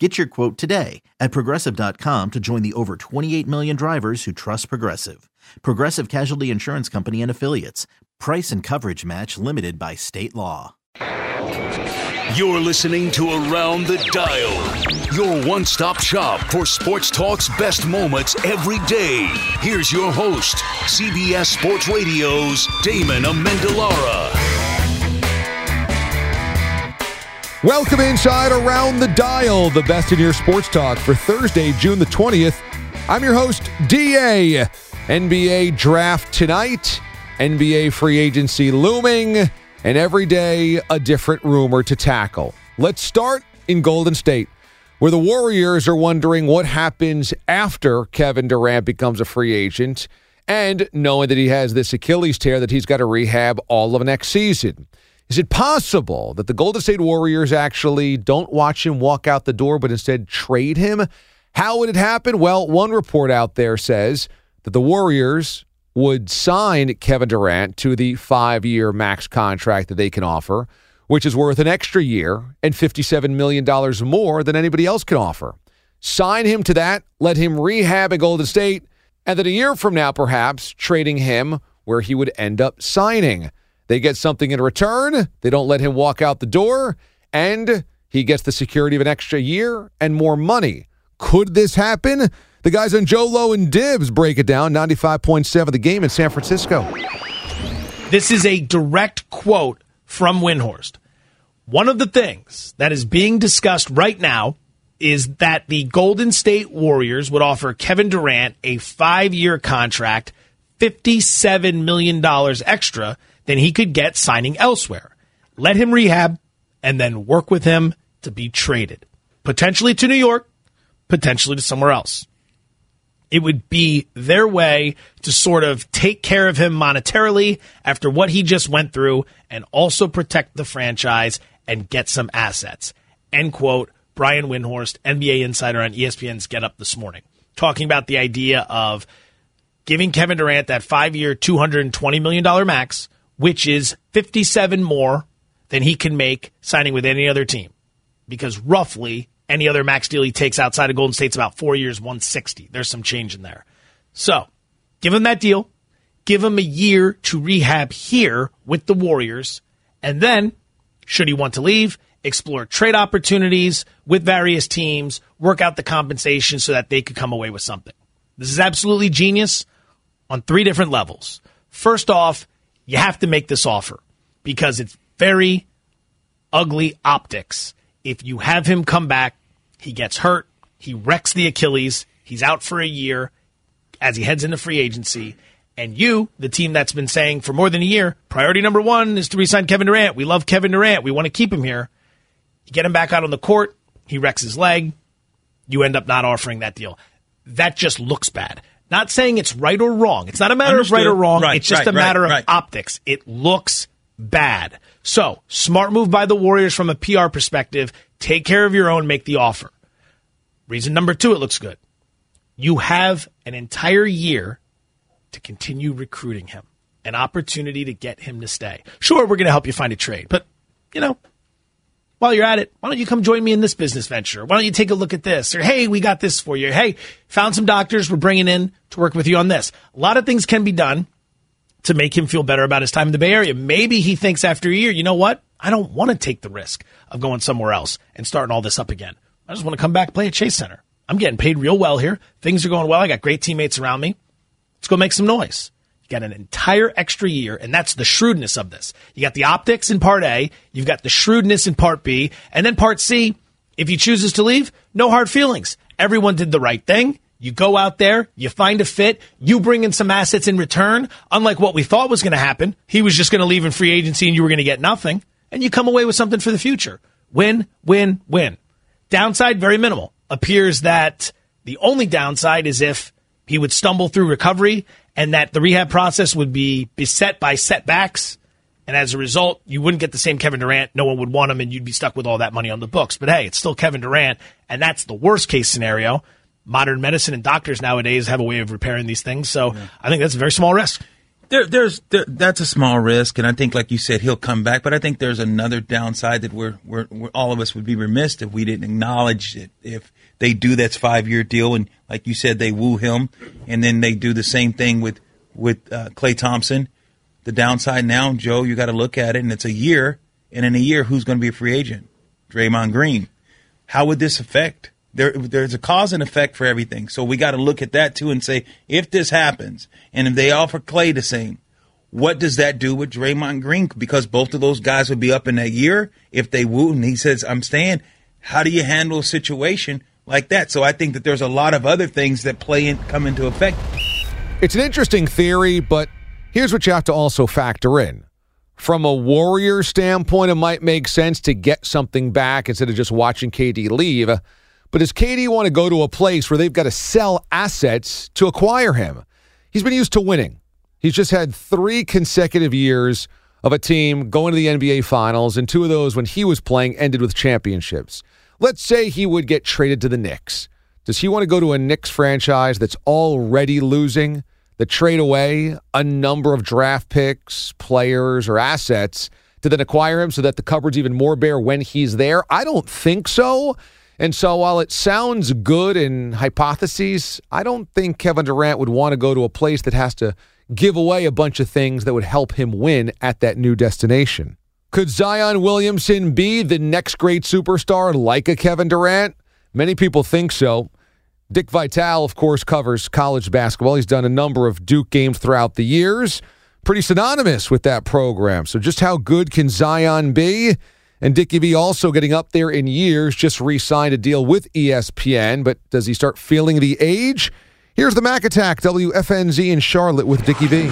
Get your quote today at progressive.com to join the over 28 million drivers who trust Progressive. Progressive Casualty Insurance Company and Affiliates. Price and coverage match limited by state law. You're listening to Around the Dial, your one stop shop for sports talk's best moments every day. Here's your host, CBS Sports Radio's Damon Amendolara. Welcome inside Around the Dial, the best in your sports talk for Thursday, June the 20th. I'm your host, DA. NBA draft tonight, NBA free agency looming, and every day a different rumor to tackle. Let's start in Golden State, where the Warriors are wondering what happens after Kevin Durant becomes a free agent, and knowing that he has this Achilles tear that he's got to rehab all of next season. Is it possible that the Golden State Warriors actually don't watch him walk out the door, but instead trade him? How would it happen? Well, one report out there says that the Warriors would sign Kevin Durant to the five year max contract that they can offer, which is worth an extra year and $57 million more than anybody else can offer. Sign him to that, let him rehab at Golden State, and then a year from now, perhaps trading him where he would end up signing. They get something in return. They don't let him walk out the door, and he gets the security of an extra year and more money. Could this happen? The guys on Joe Low and Dibs break it down 95.7 the game in San Francisco. This is a direct quote from Windhorst. One of the things that is being discussed right now is that the Golden State Warriors would offer Kevin Durant a five year contract, $57 million extra than he could get signing elsewhere. Let him rehab and then work with him to be traded, potentially to New York, potentially to somewhere else. It would be their way to sort of take care of him monetarily after what he just went through and also protect the franchise and get some assets. End quote. Brian Windhorst, NBA insider on ESPN's Get Up this morning, talking about the idea of giving Kevin Durant that five year, $220 million max which is 57 more than he can make signing with any other team. Because roughly any other max deal he takes outside of Golden State's about four years, 160. There's some change in there. So give him that deal. Give him a year to rehab here with the Warriors. And then, should he want to leave, explore trade opportunities with various teams, work out the compensation so that they could come away with something. This is absolutely genius on three different levels. First off, you have to make this offer because it's very ugly optics. If you have him come back, he gets hurt, he wrecks the Achilles, he's out for a year as he heads into free agency. And you, the team that's been saying for more than a year, priority number one is to resign Kevin Durant. We love Kevin Durant. We want to keep him here. You get him back out on the court, he wrecks his leg. You end up not offering that deal. That just looks bad. Not saying it's right or wrong. It's not a matter Understood. of right or wrong. Right, it's just right, a matter right, of optics. It looks bad. So, smart move by the Warriors from a PR perspective. Take care of your own, make the offer. Reason number two, it looks good. You have an entire year to continue recruiting him, an opportunity to get him to stay. Sure, we're going to help you find a trade, but, you know, while you're at it, why don't you come join me in this business venture? Why don't you take a look at this? Or, hey, we got this for you. Hey, found some doctors we're bringing in to work with you on this. A lot of things can be done to make him feel better about his time in the Bay Area. Maybe he thinks after a year, you know what? I don't want to take the risk of going somewhere else and starting all this up again. I just want to come back play at Chase Center. I'm getting paid real well here. Things are going well. I got great teammates around me. Let's go make some noise. You got an entire extra year, and that's the shrewdness of this. You got the optics in part A, you've got the shrewdness in part B, and then part C, if he chooses to leave, no hard feelings. Everyone did the right thing. You go out there, you find a fit, you bring in some assets in return, unlike what we thought was going to happen. He was just going to leave in free agency and you were going to get nothing, and you come away with something for the future. Win, win, win. Downside, very minimal. Appears that the only downside is if he would stumble through recovery and that the rehab process would be beset by setbacks. And as a result, you wouldn't get the same Kevin Durant. No one would want him, and you'd be stuck with all that money on the books. But hey, it's still Kevin Durant, and that's the worst case scenario. Modern medicine and doctors nowadays have a way of repairing these things. So yeah. I think that's a very small risk. There, there's there, that's a small risk, and I think, like you said, he'll come back. But I think there's another downside that we're, we're, we're all of us would be remiss if we didn't acknowledge it. If they do that five year deal, and like you said, they woo him, and then they do the same thing with with uh, Klay Thompson. The downside now, Joe, you got to look at it, and it's a year, and in a year, who's going to be a free agent? Draymond Green. How would this affect? There, there's a cause and effect for everything. So we got to look at that too and say, if this happens, and if they offer Klay the same, what does that do with Draymond Green? Because both of those guys would be up in that year if they woo, and he says, "I'm staying." How do you handle a situation like that. So I think that there's a lot of other things that play in, come into effect. It's an interesting theory, but here's what you have to also factor in. From a Warrior standpoint, it might make sense to get something back instead of just watching KD leave. But does KD want to go to a place where they've got to sell assets to acquire him? He's been used to winning. He's just had three consecutive years of a team going to the NBA Finals, and two of those when he was playing ended with championships. Let's say he would get traded to the Knicks. Does he want to go to a Knicks franchise that's already losing, The trade away a number of draft picks, players, or assets to then acquire him so that the cupboard's even more bare when he's there? I don't think so. And so while it sounds good in hypotheses, I don't think Kevin Durant would want to go to a place that has to give away a bunch of things that would help him win at that new destination. Could Zion Williamson be the next great superstar like a Kevin Durant? Many people think so. Dick Vitale, of course, covers college basketball. He's done a number of Duke games throughout the years. Pretty synonymous with that program. So, just how good can Zion be? And Dickie V also getting up there in years, just re signed a deal with ESPN. But does he start feeling the age? Here's the Mac Attack, WFNZ in Charlotte with Dickie V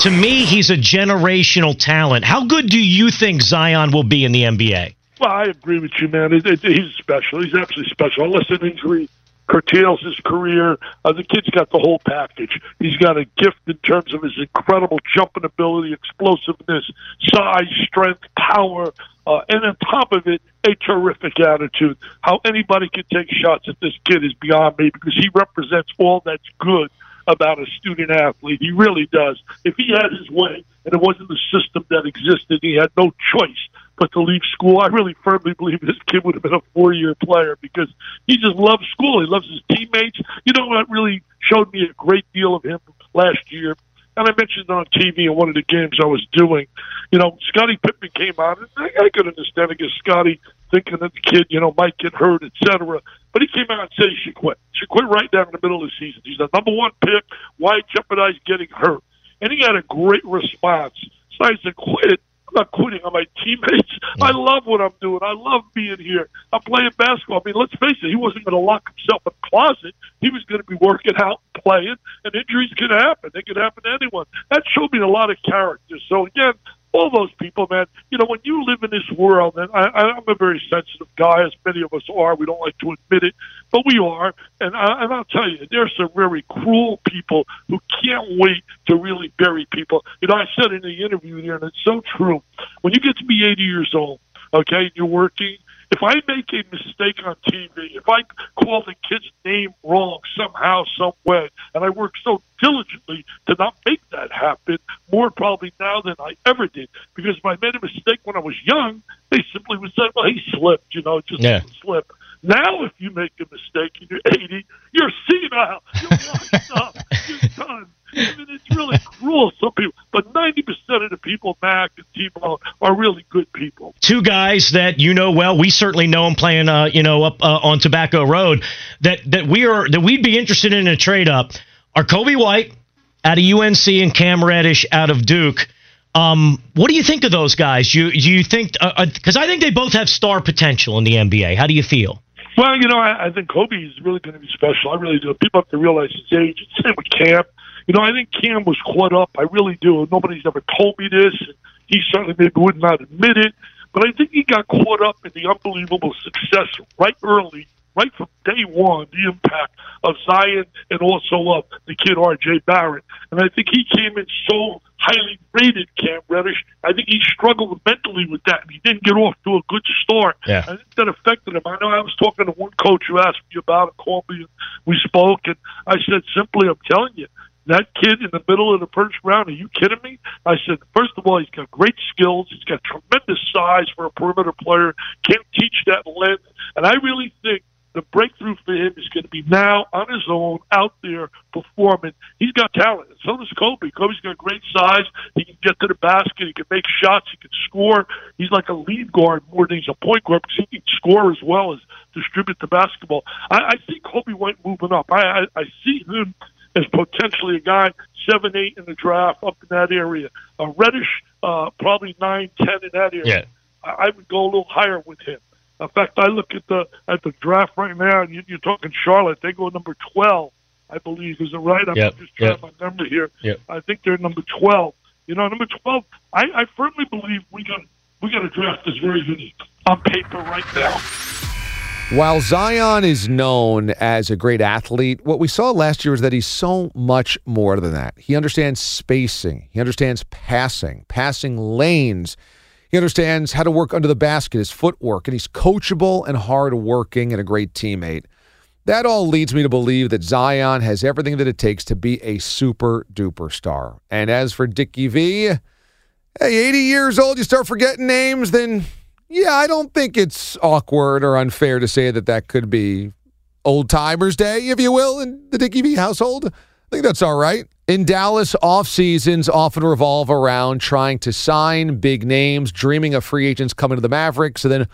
to me, he's a generational talent. How good do you think Zion will be in the NBA? Well, I agree with you, man. It, it, he's special. He's absolutely special. Unless an injury curtails his career, uh, the kid's got the whole package. He's got a gift in terms of his incredible jumping ability, explosiveness, size, strength, power, uh, and on top of it, a terrific attitude. How anybody can take shots at this kid is beyond me because he represents all that's good about a student athlete. He really does. If he had his way and it wasn't the system that existed, he had no choice but to leave school. I really firmly believe this kid would have been a four year player because he just loves school. He loves his teammates. You know what really showed me a great deal of him last year? And I mentioned on TV in one of the games I was doing, you know, Scottie Pippen came out, and I, I could understand, guess, Scottie thinking that the kid, you know, might get hurt, etc. But he came out and said he should quit. Should quit right down in the middle of the season. He's the number one pick. Why jeopardize getting hurt? And he got a great response. So I said, quit. I'm not quitting on my teammates. Yeah. I love what I'm doing. I love being here. I'm playing basketball. I mean, let's face it, he wasn't going to lock himself in a closet. He was going to be working out, and playing, and injuries can happen. They can happen to anyone. That showed me a lot of character. So again, all those people, man. You know, when you live in this world, and I, I'm a very sensitive guy, as many of us are. We don't like to admit it, but we are. And, I, and I'll tell you, there's some very cruel people who can't wait to really bury people. You know, I said in the interview there, and it's so true. When you get to be 80 years old, okay, and you're working, if I make a mistake on TV, if I call the kid's name wrong somehow, some way, and I work so diligently to not make that happen, more probably now than I ever did, because if I made a mistake when I was young, they simply would say, "Well, he slipped," you know, just yeah. slip. Now, if you make a mistake and you're 80, you're senile, you're washed up, you're done. I mean, it's really cruel. Some people, but ninety percent of the people, Mac and T-Bone, are really good people. Two guys that you know well. We certainly know them playing, uh, you know, up uh, on Tobacco Road. That that we are that we'd be interested in a trade up are Coby White out of UNC and Cam Reddish out of Duke. Um, what do you think of those guys? You do you think because uh, uh I think they both have star potential in the NBA. How do you feel? Well, you know, I, I think Coby is really going to be special. I really do. People have to realize his age. Same with Cam. You know, I think Cam was caught up. I really do. Nobody's ever told me this. He certainly maybe would not admit it. But I think he got caught up in the unbelievable success right early right from day one the impact of Zion and also of the kid R.J. Barrett. And I think he came in so highly rated, Cam Reddish. I think he struggled mentally with that, and he didn't get off to a good start. Yeah. I think that affected him. I know I was talking to one coach who asked me about it, called me, and we spoke, and I said simply, I'm telling you, that kid in the middle of the first round, are you kidding me? I said, first of all, he's got great skills. He's got tremendous size for a perimeter player. Can't teach that length. And I really think the breakthrough for him is going to be now on his own, out there performing. He's got talent. So does Coby. Coby's got great size. He can get to the basket. He can make shots. He can score. He's like a lead guard more than he's a point guard because he can score as well as distribute the basketball. I, I see Coby White moving up. I, I, I see him as potentially a guy seven, eight in the draft up in that area. A Reddish, uh, probably nine, ten in that area. Yeah. I, I would go a little higher with him. In fact, I look at the at the draft right now. And you, you're talking Charlotte; they go number twelve, I believe. Is it right? I'm Yep, just trying yep. my memory here. Yep. I think they're number twelve. You know, number twelve. I, I firmly believe we got we got a draft that's very unique on paper right now. While Zion is known as a great athlete, what we saw last year was that he's so much more than that. He understands spacing, he understands passing, passing lanes. He understands how to work under the basket, his footwork, and he's coachable and hardworking and a great teammate. That all leads me to believe that Zion has everything that it takes to be a super duper star. And as for Dickie V, hey, 80 years old, you start forgetting names, then yeah, I don't think it's awkward or unfair to say that that could be old timers day, if you will, in the Dickie V household. I think that's all right. In Dallas, off seasons often revolve around trying to sign big names, dreaming of free agents coming to the Mavericks, and then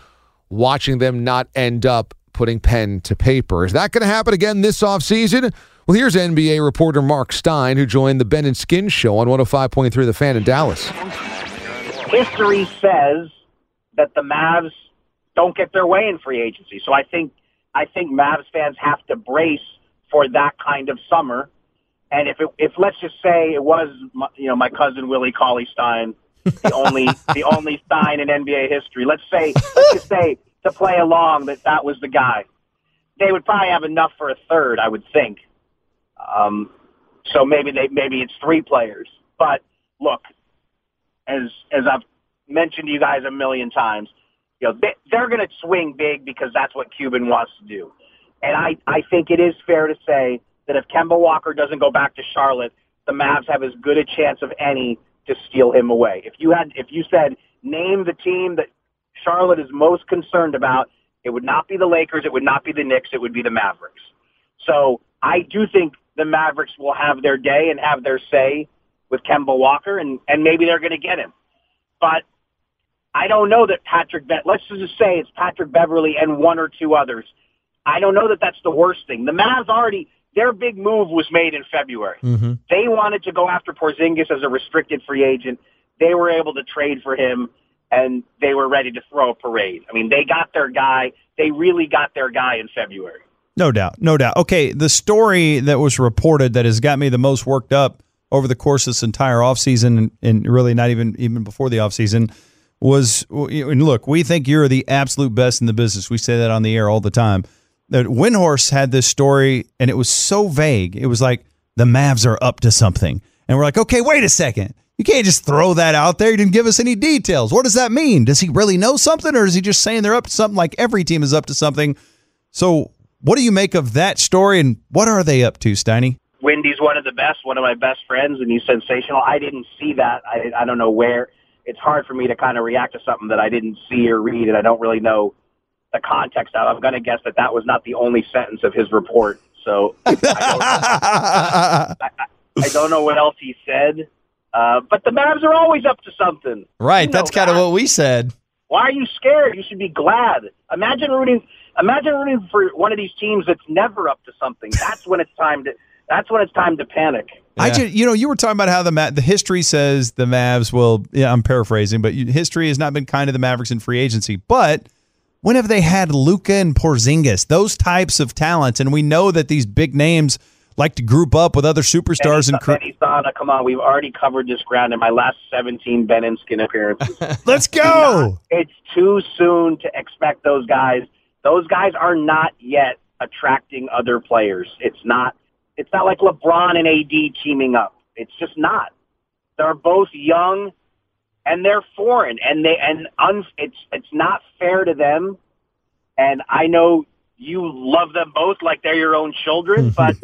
watching them not end up putting pen to paper. Is that going to happen again this offseason? Well, here's NBA reporter Mark Stein, who joined the Ben and Skin show on 105.3 The Fan in Dallas. history says that the Mavs don't get their way in free agency. So I think I think Mavs fans have to brace for that kind of summer. And if it, if let's just say it was my, you know my cousin Willie Cauley Stein, the only the only Stein in NBA history. Let's say let's just say to play along that that was the guy. They would probably have enough for a third, I would think. Um, so maybe they maybe it's three players. But look, as as I've mentioned to you guys a million times, you know they, they're going to swing big because that's what Cuban wants to do, and I I think it is fair to say that if Kemba Walker doesn't go back to Charlotte, the Mavs have as good a chance of any to steal him away. If you had if you said name the team that Charlotte is most concerned about, it would not be the Lakers, it would not be the Knicks, it would be the Mavericks. So I do think the Mavericks will have their day and have their say with Kemba Walker, and, and maybe they're going to get him. But I don't know that Patrick, Be- let's just say it's Patrick Beverley and one or two others. I don't know that that's the worst thing. The Mavs already, their big move was made in February. Mm-hmm. They wanted to go after Porzingis as a restricted free agent. They were able to trade for him, and they were ready to throw a parade. I mean, they got their guy. They really got their guy in February. No doubt, no doubt. Okay, the story that was reported that has got me the most worked up over the course of this entire offseason and, and really not even even before the offseason was and look, we think you're the absolute best in the business. We say that on the air all the time. That Windhorst had this story and it was so vague. It was like the Mavs are up to something. And we're like, okay, wait a second. You can't just throw that out there. You didn't give us any details. What does that mean? Does he really know something or is he just saying they're up to something like every team is up to something? So what do you make of that story and what are they up to, Steiny? Windy's one of the best, one of my best friends, and he's sensational. I didn't see that. I, I don't know where. It's hard for me to kind of react to something that I didn't see or read, and I don't really know the context of. I'm going to guess that that was not the only sentence of his report. So I don't, I, I don't know what else he said. Uh, but the Mavs are always up to something. Right, You that's kind of what we said. Why are you scared? You should be glad. Imagine rooting. Imagine rooting for one of these teams that's never up to something. That's when it's time to. That's when it's time to panic. I just, you know, you were talking about how the Ma- the history says the Mavs will. Yeah, I'm paraphrasing, but you, history has not been kind to the Mavericks in free agency. But when have they had Luka and Porzingis, those types of talents? And we know that these big names like to group up with other superstars and. Cr- Benny Sana, come on, we've already covered this ground in my last 17 Ben and Skin appearances. Let's go. it's too soon to expect those guys. Those guys are not yet attracting other players. It's not. It's not like LeBron and AD teaming up. It's just not. They're both young, and they're foreign, and they and un, it's it's not fair to them. And I know you love them both like they're your own children, but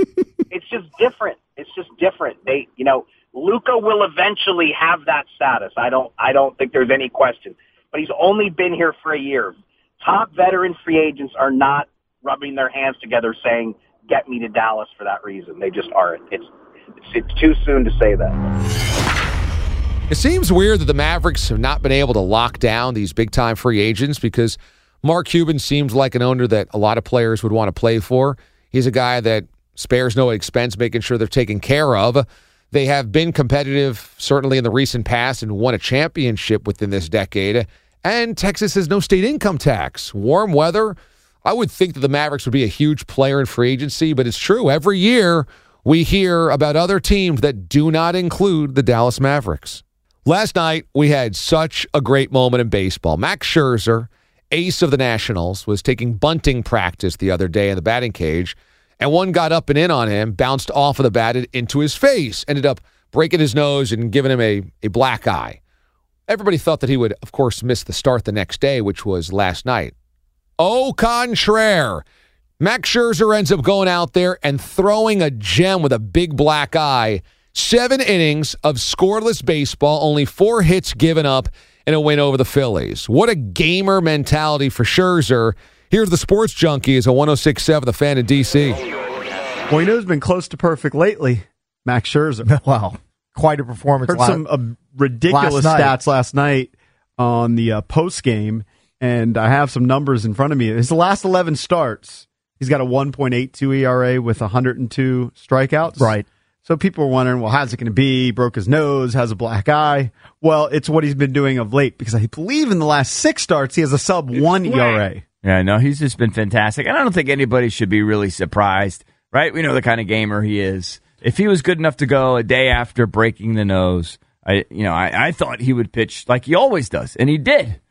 it's just different. It's just different. They, you know, Luka will eventually have that status. I don't, I don't think there's any question. But he's only been here for a year. Top veteran free agents are not rubbing their hands together saying, "Get me to Dallas" for that reason. They just aren't. It's, it's, it's too soon to say that. It seems weird that the Mavericks have not been able to lock down these big time free agents because Mark Cuban seems like an owner that a lot of players would want to play for. He's a guy that spares no expense making sure they're taken care of. They have been competitive, certainly in the recent past, and won a championship within this decade. And Texas has no state income tax. Warm weather, I would think that the Mavericks would be a huge player in free agency, but it's true. Every year we hear about other teams that do not include the Dallas Mavericks. Last night, we had such a great moment in baseball. Max Scherzer, ace of the Nationals, was taking bunting practice the other day in the batting cage, and one got up and in on him, bounced off of the bat into his face, ended up breaking his nose and giving him a, a black eye. Everybody thought that he would, of course, miss the start the next day, which was last night. Au contraire. Max Scherzer ends up going out there and throwing a gem with a big black eye. Seven innings of scoreless baseball, only four hits given up, and a win over the Phillies. What a gamer mentality for Scherzer. Here's the sports junkie as a 1067 The Fan in D.C. Well, you know who's been close to perfect lately? Max Scherzer. Wow. Quite a performance. Heard la- some uh, ridiculous last stats last night on the uh, post game, and I have some numbers in front of me. His last 11 starts, he's got a 1.82 ERA with 102 strikeouts. Right. So people were wondering, well, how's it going to be? He broke his nose, has a black eye. Well, it's what he's been doing of late because I believe in the last six starts he has a sub one ERA. Yeah, no, he's just been fantastic. And I don't think anybody should be really surprised, right? We know the kind of gamer he is. If he was good enough to go a day after breaking the nose, I you know, I, I thought he would pitch like he always does. And he did.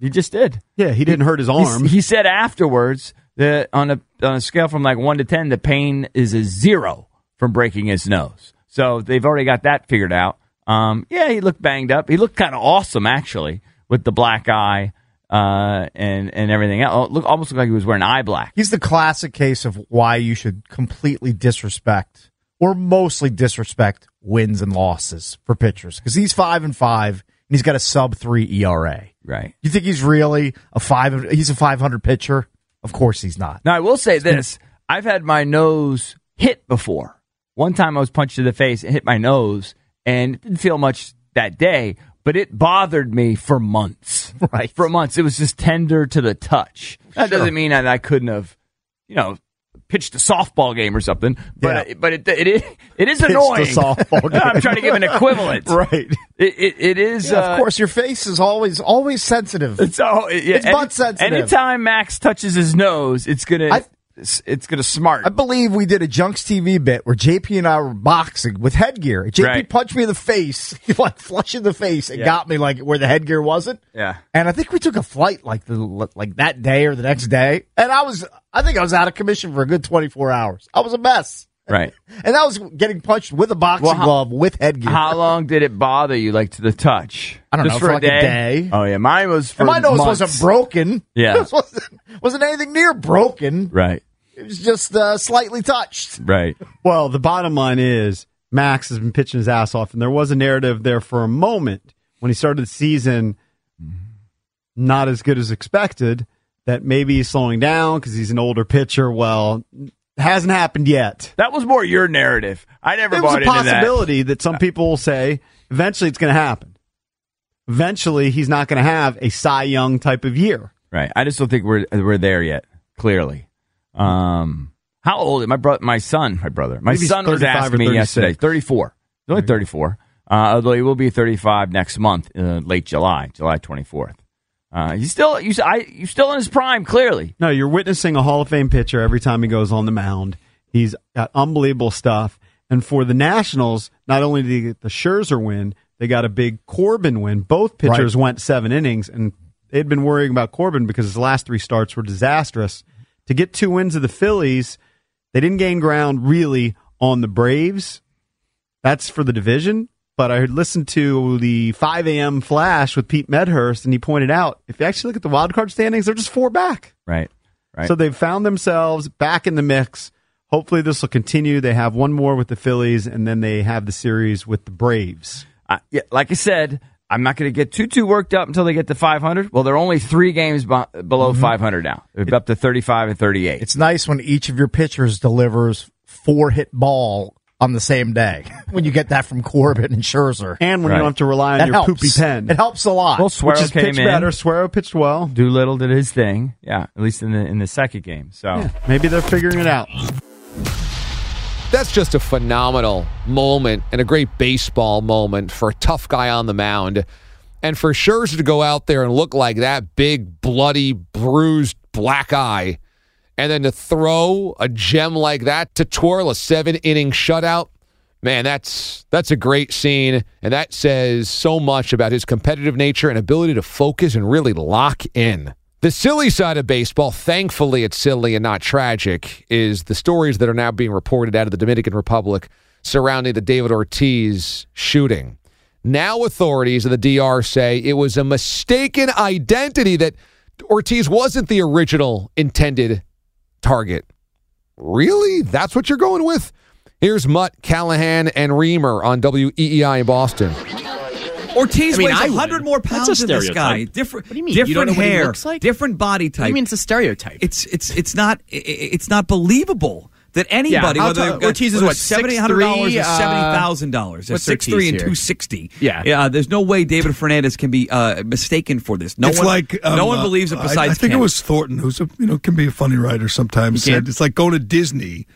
He just did. Yeah, he didn't hurt his arm. He said afterwards that on a on a scale from like one to ten, the pain is a zero from breaking his nose. So they've already got that figured out. Um, yeah, he looked banged up. He looked kind of awesome actually with the black eye uh, and and everything else. Look, almost looked like he was wearing eye black. He's the classic case of why you should completely disrespect or mostly disrespect wins and losses for pitchers because he's five and five and he's got a sub three ERA. Right. You think he's really a five? He's a five hundred pitcher? Of course he's not. Now I will say this: I've had my nose hit before. One time I was punched in the face and hit my nose, and it didn't feel much that day, but it bothered me for months. Right. For months, it was just tender to the touch. That Sure. doesn't mean that I couldn't have, you know, pitched a softball game or something. But Yeah. but it it is it is Pitched a annoying. softball I'm trying to give an equivalent. Right. It it, it is. Yeah, uh, of course, your face is always always sensitive. It's all yeah, It's butt sensitive. Anytime Max touches his nose, it's gonna I- it's, it's gonna smart. I believe we did a Junks TV bit where JP and I were boxing with headgear. JP Right. punched me in the face, like flush in the face, and Yeah. got me like where the headgear wasn't. yeah. And I think we took a flight like the like that day or the next day, and I was I think I was out of commission for a good twenty four hours. I was a mess, Right. and that was getting punched with a boxing Well, how- glove with headgear. How long did it bother you, like to the touch? I don't Just know, for like a day. Oh yeah, mine was for and my nose months. wasn't broken. Yeah. it wasn't, wasn't anything near broken. Right, It was just uh, slightly touched. right. Well, the bottom line is Max has been pitching his ass off, and there was a narrative there for a moment when he started the season not as good as expected that maybe he's slowing down because he's an older pitcher. Well, hasn't happened yet. That was more your narrative. I never There was bought a into that. possibility that. some people will say eventually it's going to happen. Eventually, he's not going to have a Cy Young type of year. Right. I just don't think we're we're there yet. Clearly. Um, how old? Is my brother, my son, my brother, my Maybe son was 35 asking me yesterday. Thirty-four. He's only thirty-four. Uh, although he will be thirty-five next month, uh, late July, July twenty-fourth. Uh, he's still, you, I, you're still in his prime. Clearly. No, you're witnessing a Hall of Fame pitcher every time he goes on the mound. He's got unbelievable stuff. And for the Nationals, not only did he get the Scherzer win, they got a big Corbin win. Both pitchers went seven innings, and they had been worrying about Corbin because his last three starts were disastrous. To get two wins of the Phillies, they didn't gain ground really on the Braves. That's for the division. But I had listened to the 5 a.m. flash with Pete Medhurst, and he pointed out if you actually look at the wild card standings, they're just four back. Right. Right. So they've found themselves back in the mix. Hopefully, this will continue. They have one more with the Phillies, and then they have the series with the Braves. Uh, yeah, like I said, I'm not going to get too too worked up until they get to 500. Well, they're only three games b- below mm-hmm. 500 now. They're up to 35 and 38. It's nice when each of your pitchers delivers four hit ball on the same day. when you get that from Corbin and Scherzer, And when Right. you don't have to rely on That your helps. poopy pen. It helps a lot. Well, which Suero is came pitched in. better. Suero pitched well. Doolittle did his thing. Yeah, at least in the in the second game. So Maybe they're figuring it out. That's just a phenomenal moment and a great baseball moment for a tough guy on the mound. And for Scherzer to go out there and look like that big, bloody, bruised black eye, and then to throw a gem like that to twirl a seven inning shutout, man, that's that's a great scene. And that says so much about his competitive nature and ability to focus and really lock in. The silly side of baseball, thankfully it's silly and not tragic, is the stories that are now being reported out of the Dominican Republic surrounding the David Ortiz shooting. Now authorities of the DR say it was a mistaken identity that Ortiz wasn't the original intended target. Really? That's what you're going with? Here's Mutt, Callahan, and Reimer on WEEI in Boston. Ortiz I mean, weighs I a hundred would. more That's pounds a than this guy. Different. What do you mean? Different You don't know what he hair, looks like? different body type. What do you mean it's a stereotype? It's it's it's not i- i- it's not believable that anybody how whether tall- they've Ortiz is what, seventy hundred dollars or 6'3", uh, seventy thousand dollars. what's Six three and two sixty. Yeah. yeah. There's no way David Fernandez can be uh, mistaken for this. No it's one, like um, no one uh, believes it. I- Besides, I, think Ken. it was Thornton, who's a you know can be a funny writer sometimes. Said it's like going to Disney,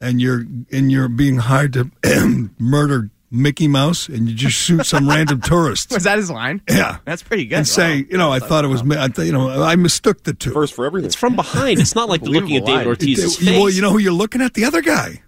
and you're and you're being hired to murder Mickey Mouse, and you just shoot some random tourist. Was that his line? Yeah, That's pretty good. and say, you know, I thought it was, I th- you know, I mistook the two. First for everything. It's from behind. It's not like looking at David Ortiz's face. Well, you know who you're looking at? The other guy,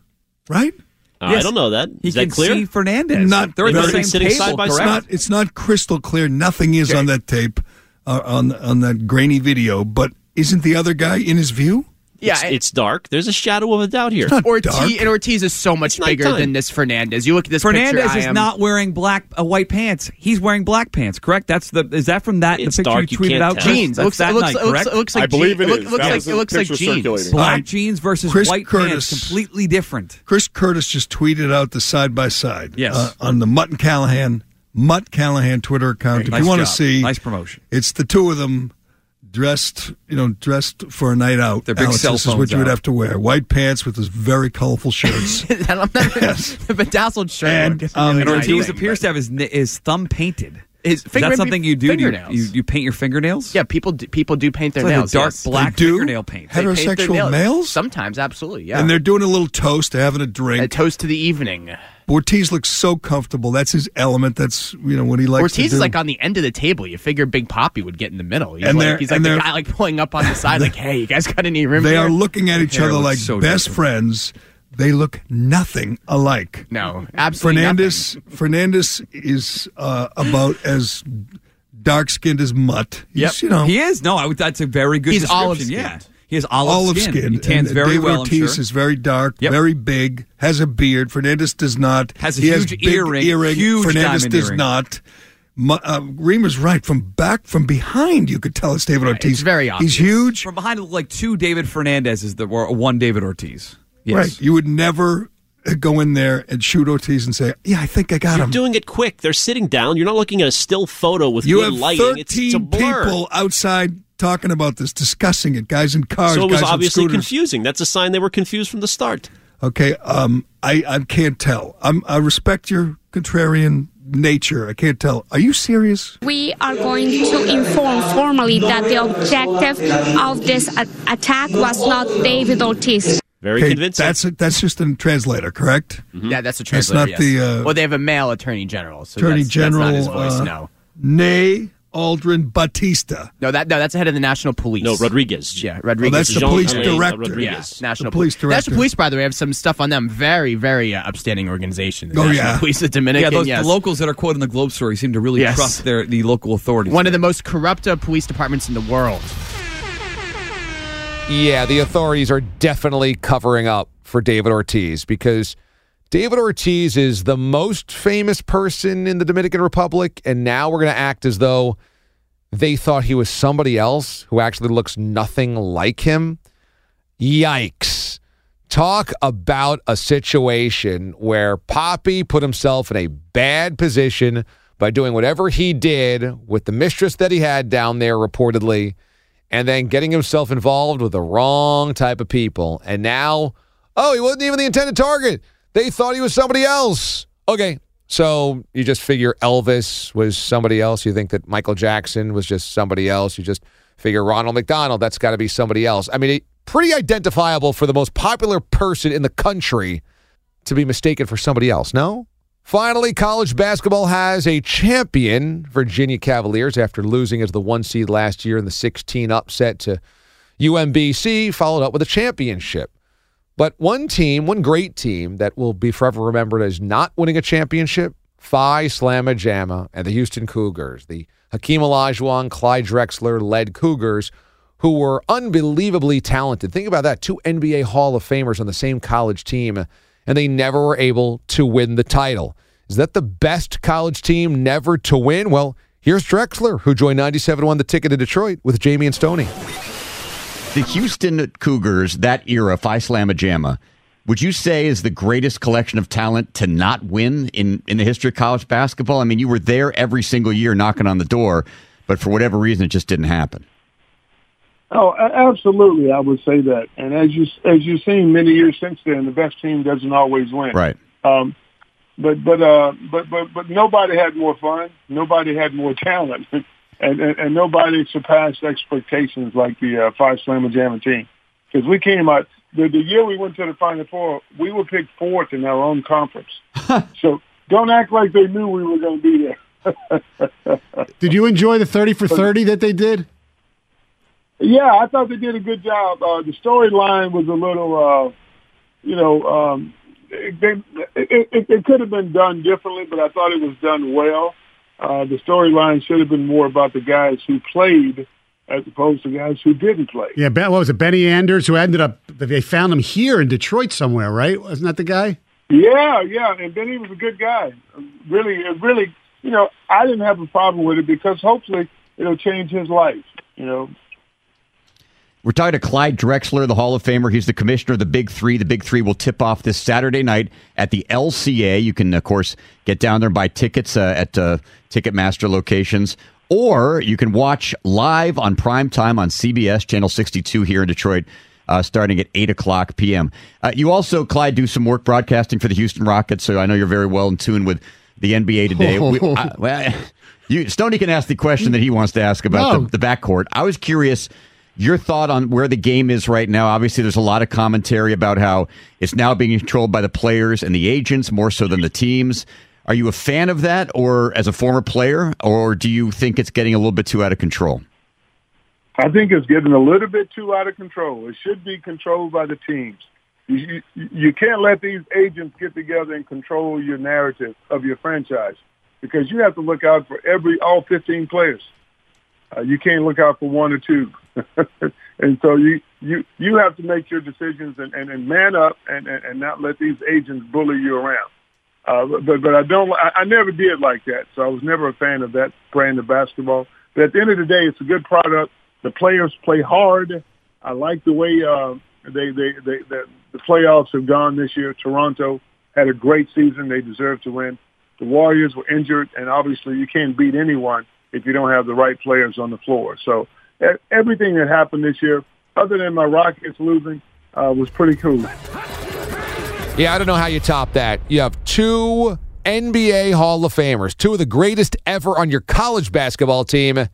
right? Uh, I don't know that. He Is can that clear? see Fernandez. Not They're at the same sitting table. side by It's not. It's not crystal clear. Nothing is on that tape, uh, on on that grainy video. But isn't the other guy in his view? Yeah, it's, and- it's dark. There's a shadow of a doubt here. not Ortiz and Ortiz is so much bigger nighttime. than this Fernandez. You look at this Fernandez picture. I is am- not wearing black uh, white pants. He's wearing black pants. Correct. That's the. Is that from that It's the picture dark, you you tweeted can't out? tell. Jeans. That's looks, that it looks, night. it looks, correct. it looks like I believe jeans. it look- looks like was it looks like jeans. Black Right. jeans versus Chris white Curtis. pants, completely different. Chris Curtis just tweeted out the side by side. Yes. uh, on the Mutt and Callahan Mutt Callahan Twitter account. if Nice you want to see, Nice promotion. It's the two of them dressed, you know, dressed for a night out. Their big Alex, cell this is what phones you would out. have to wear: white pants with those very colorful shirts. And I'm not, the bedazzled shirt. And, look um, And nice. Ortiz appears to have his his thumb painted. His Is finger- that something you do? Do you, you, you paint your fingernails? Yeah, people do, people do paint their It's like a nails. dark yes. black They do? fingernail paint. They paint Heterosexual males? Sometimes, absolutely. Yeah. And they're doing a little toast, they're having a drink. a toast to the evening. Ortiz looks so comfortable. That's his element. That's you know what he likes to Ortiz do. is like on the end of the table. You figure Big Poppy would get in the middle. He's And like, he's like and the guy like pulling up on the side, like, "Hey, you guys got any room?" they here? are looking at each other like so best different. friends. They look nothing alike. No, absolutely Fernandez Fernandez is uh, about as dark skinned as Mutt. He's, Yep. you know, he is. No, I would, that's a very good He's olive-skinned. Yeah, he has olive, olive skin. skin. He tans And very David well. Ortiz I'm sure. is very dark, Yep. very big, has a beard. Fernandez does not. Has a he huge has big earring, huge Fernandez diamond does earring. not. Mu- uh, Reimer's right. From back, from behind, you could tell it's David Ortiz. it's very obvious. He's huge. From behind, it looked like two David Fernandezes that were one David Ortiz. Yes. Right. You would never go in there and shoot Ortiz and say, "Yeah, I think I got You're him." doing it quick. They're sitting down. You're not looking at a still photo with You good have lighting. It's, it's a thirteen blur. people outside talking about this, discussing it. Guys in cars, so it was guys obviously confusing. That's a sign they were confused from the start. Okay, um, I, I can't tell. I'm, I respect your contrarian nature. I can't tell. Are you serious? We are going to inform formally that the objective of this a- attack was not David Ortiz. Very Okay, convincing. That's a, that's just a translator, correct? Yeah, that's a That's translator. not yes. the, uh, well, they have a male attorney general. So Attorney that's, General. That's not his voice. uh, no. Ney Aldrin Bautista. No, that no, that's the head of the National Police. No, Rodriguez. Yeah, Rodriguez. Oh, that's the Jean- police Jean- director. Rodriguez. Yeah, National The police director. National Police, by the way, have some stuff on them. Very, very uh, upstanding organization. The Oh, National yeah. Police of Dominican. yeah, those yes. the locals that are quoted in the Globe story seem to really Yes. trust their the local authorities. One of the most corrupt uh, police departments in the world. Yeah, the authorities are definitely covering up for David Ortiz because David Ortiz is the most famous person in the Dominican Republic, and now we're going to act as though they thought he was somebody else who actually looks nothing like him. Yikes. Talk about a situation where Poppy put himself in a bad position by doing whatever he did with the mistress that he had down there, reportedly, and then getting himself involved with the wrong type of people. And now, oh, he wasn't even the intended target. They thought he was somebody else. Okay. So you just figure Elvis was somebody else. You think that Michael Jackson was just somebody else. You just figure Ronald McDonald, that's got to be somebody else. I mean, it, pretty identifiable for the most popular person in the country to be mistaken for somebody else, no? Finally, college basketball has a champion, Virginia Cavaliers, after losing as the one seed last year in the 16 upset to UMBC, followed up with a championship. But one team, one great team that will be forever remembered as not winning a championship, Phi Slamma Jamma and the Houston Cougars, the Hakeem Olajuwon, Clyde Drexler led Cougars, who were unbelievably talented. Think about that two NBA Hall of Famers on the same college team, and they never were able to win the title. Is that the best college team never to win? Well, here's Drexler, who joined 97 won the ticket to Detroit with Jamie and Stoney. The Houston Cougars, that era, Phi Slamma Jamma, would you say is the greatest collection of talent to not win in, in the history of college basketball? I mean, you were there every single year knocking on the door, but for whatever reason, it just didn't happen. Oh, absolutely, I would say that. And as you as you've seen many years since then, the best team doesn't always win. Right. Um, but but uh, but but but nobody had more fun. Nobody had more talent, and and, and nobody surpassed expectations like the uh, Phi Slamma Jamma team. Because we came out the, the year we went to the Final Four, we were picked fourth in our own conference. so don't act like they knew we were going to be there. Did you enjoy the 30 for 30 that they did? Yeah, I thought they did a good job. Uh, the storyline was a little, uh, you know, um, it, they, it, it, it could have been done differently, but I thought it was done well. Uh, the storyline should have been more about the guys who played as opposed to guys who didn't play. Yeah, Ben, what was it? Benny Anders, who ended up, they found him here in Detroit somewhere, right? Wasn't that the guy? Yeah, yeah, and Benny was a good guy. Really, really, you know, I didn't have a problem with it because hopefully it'll change his life. You know, We're talking to Clyde Drexler, the Hall of Famer. He's the commissioner of the Big Three. The Big Three will tip off this Saturday night at the LCA. You can, of course, get down there and buy tickets uh, at uh, Ticketmaster locations, or you can watch live on prime time on CBS, Channel 62 here in Detroit. Uh, starting at 8 o'clock p.m. Uh, you also, Clyde, do some work broadcasting for the Houston Rockets, so I know you're very well in tune with the NBA today. We, I, well, you, Stoney can ask the question that he wants to ask about No. the, the backcourt. I was curious your thought on where the game is right now. Obviously, there's a lot of commentary about how it's now being controlled by the players and the agents more so than the teams. Are you a fan of that, or as a former player, or do you think it's getting a little bit too out of control? I think it's getting a little bit too out of control. It should be controlled by the teams. You, you, can't let these agents get together and control your narrative of your franchise because you have to look out for every all 15 players. Uh, you can't look out for one or two, and so you you you have to make your decisions and, and, and man up and, and, and not let these agents bully you around. Uh, but but I don't. I, I never did like that, so I was never a fan of that brand of basketball. But at the end of the day, it's a good product. The players play hard. I like the way uh, they, they they the, the playoffs have gone this year. Toronto had a great season. They deserve to win. The Warriors were injured, and obviously you can't beat anyone if you don't have the right players on the floor. So everything that happened this year, other than my Rockets losing, uh, was pretty cool. Yeah, I don't know how you top that. You have two NBA Hall of Famers, two of the greatest ever on your college basketball team,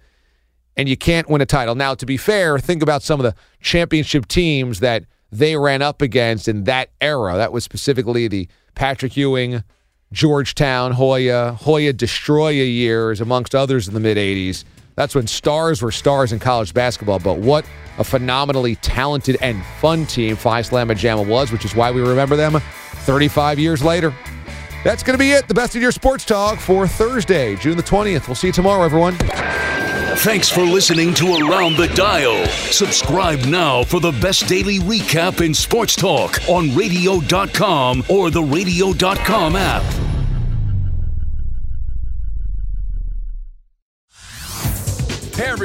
and you can't win a title. Now, to be fair, think about some of the championship teams that they ran up against in that era. That was specifically the Patrick Ewing, Georgetown, Hoya, Hoya Destroya years, amongst others in the mid 80s. That's when stars were stars in college basketball. But what a phenomenally talented and fun team Phi Slamma Jamma was, which is why we remember them 35 years later. That's going to be it. The best of your sports talk for Thursday, June the 20th. We'll see you tomorrow, everyone. Thanks for listening to Around the Dial. Subscribe now for the best daily recap in sports talk on radio.com or the radio.com app.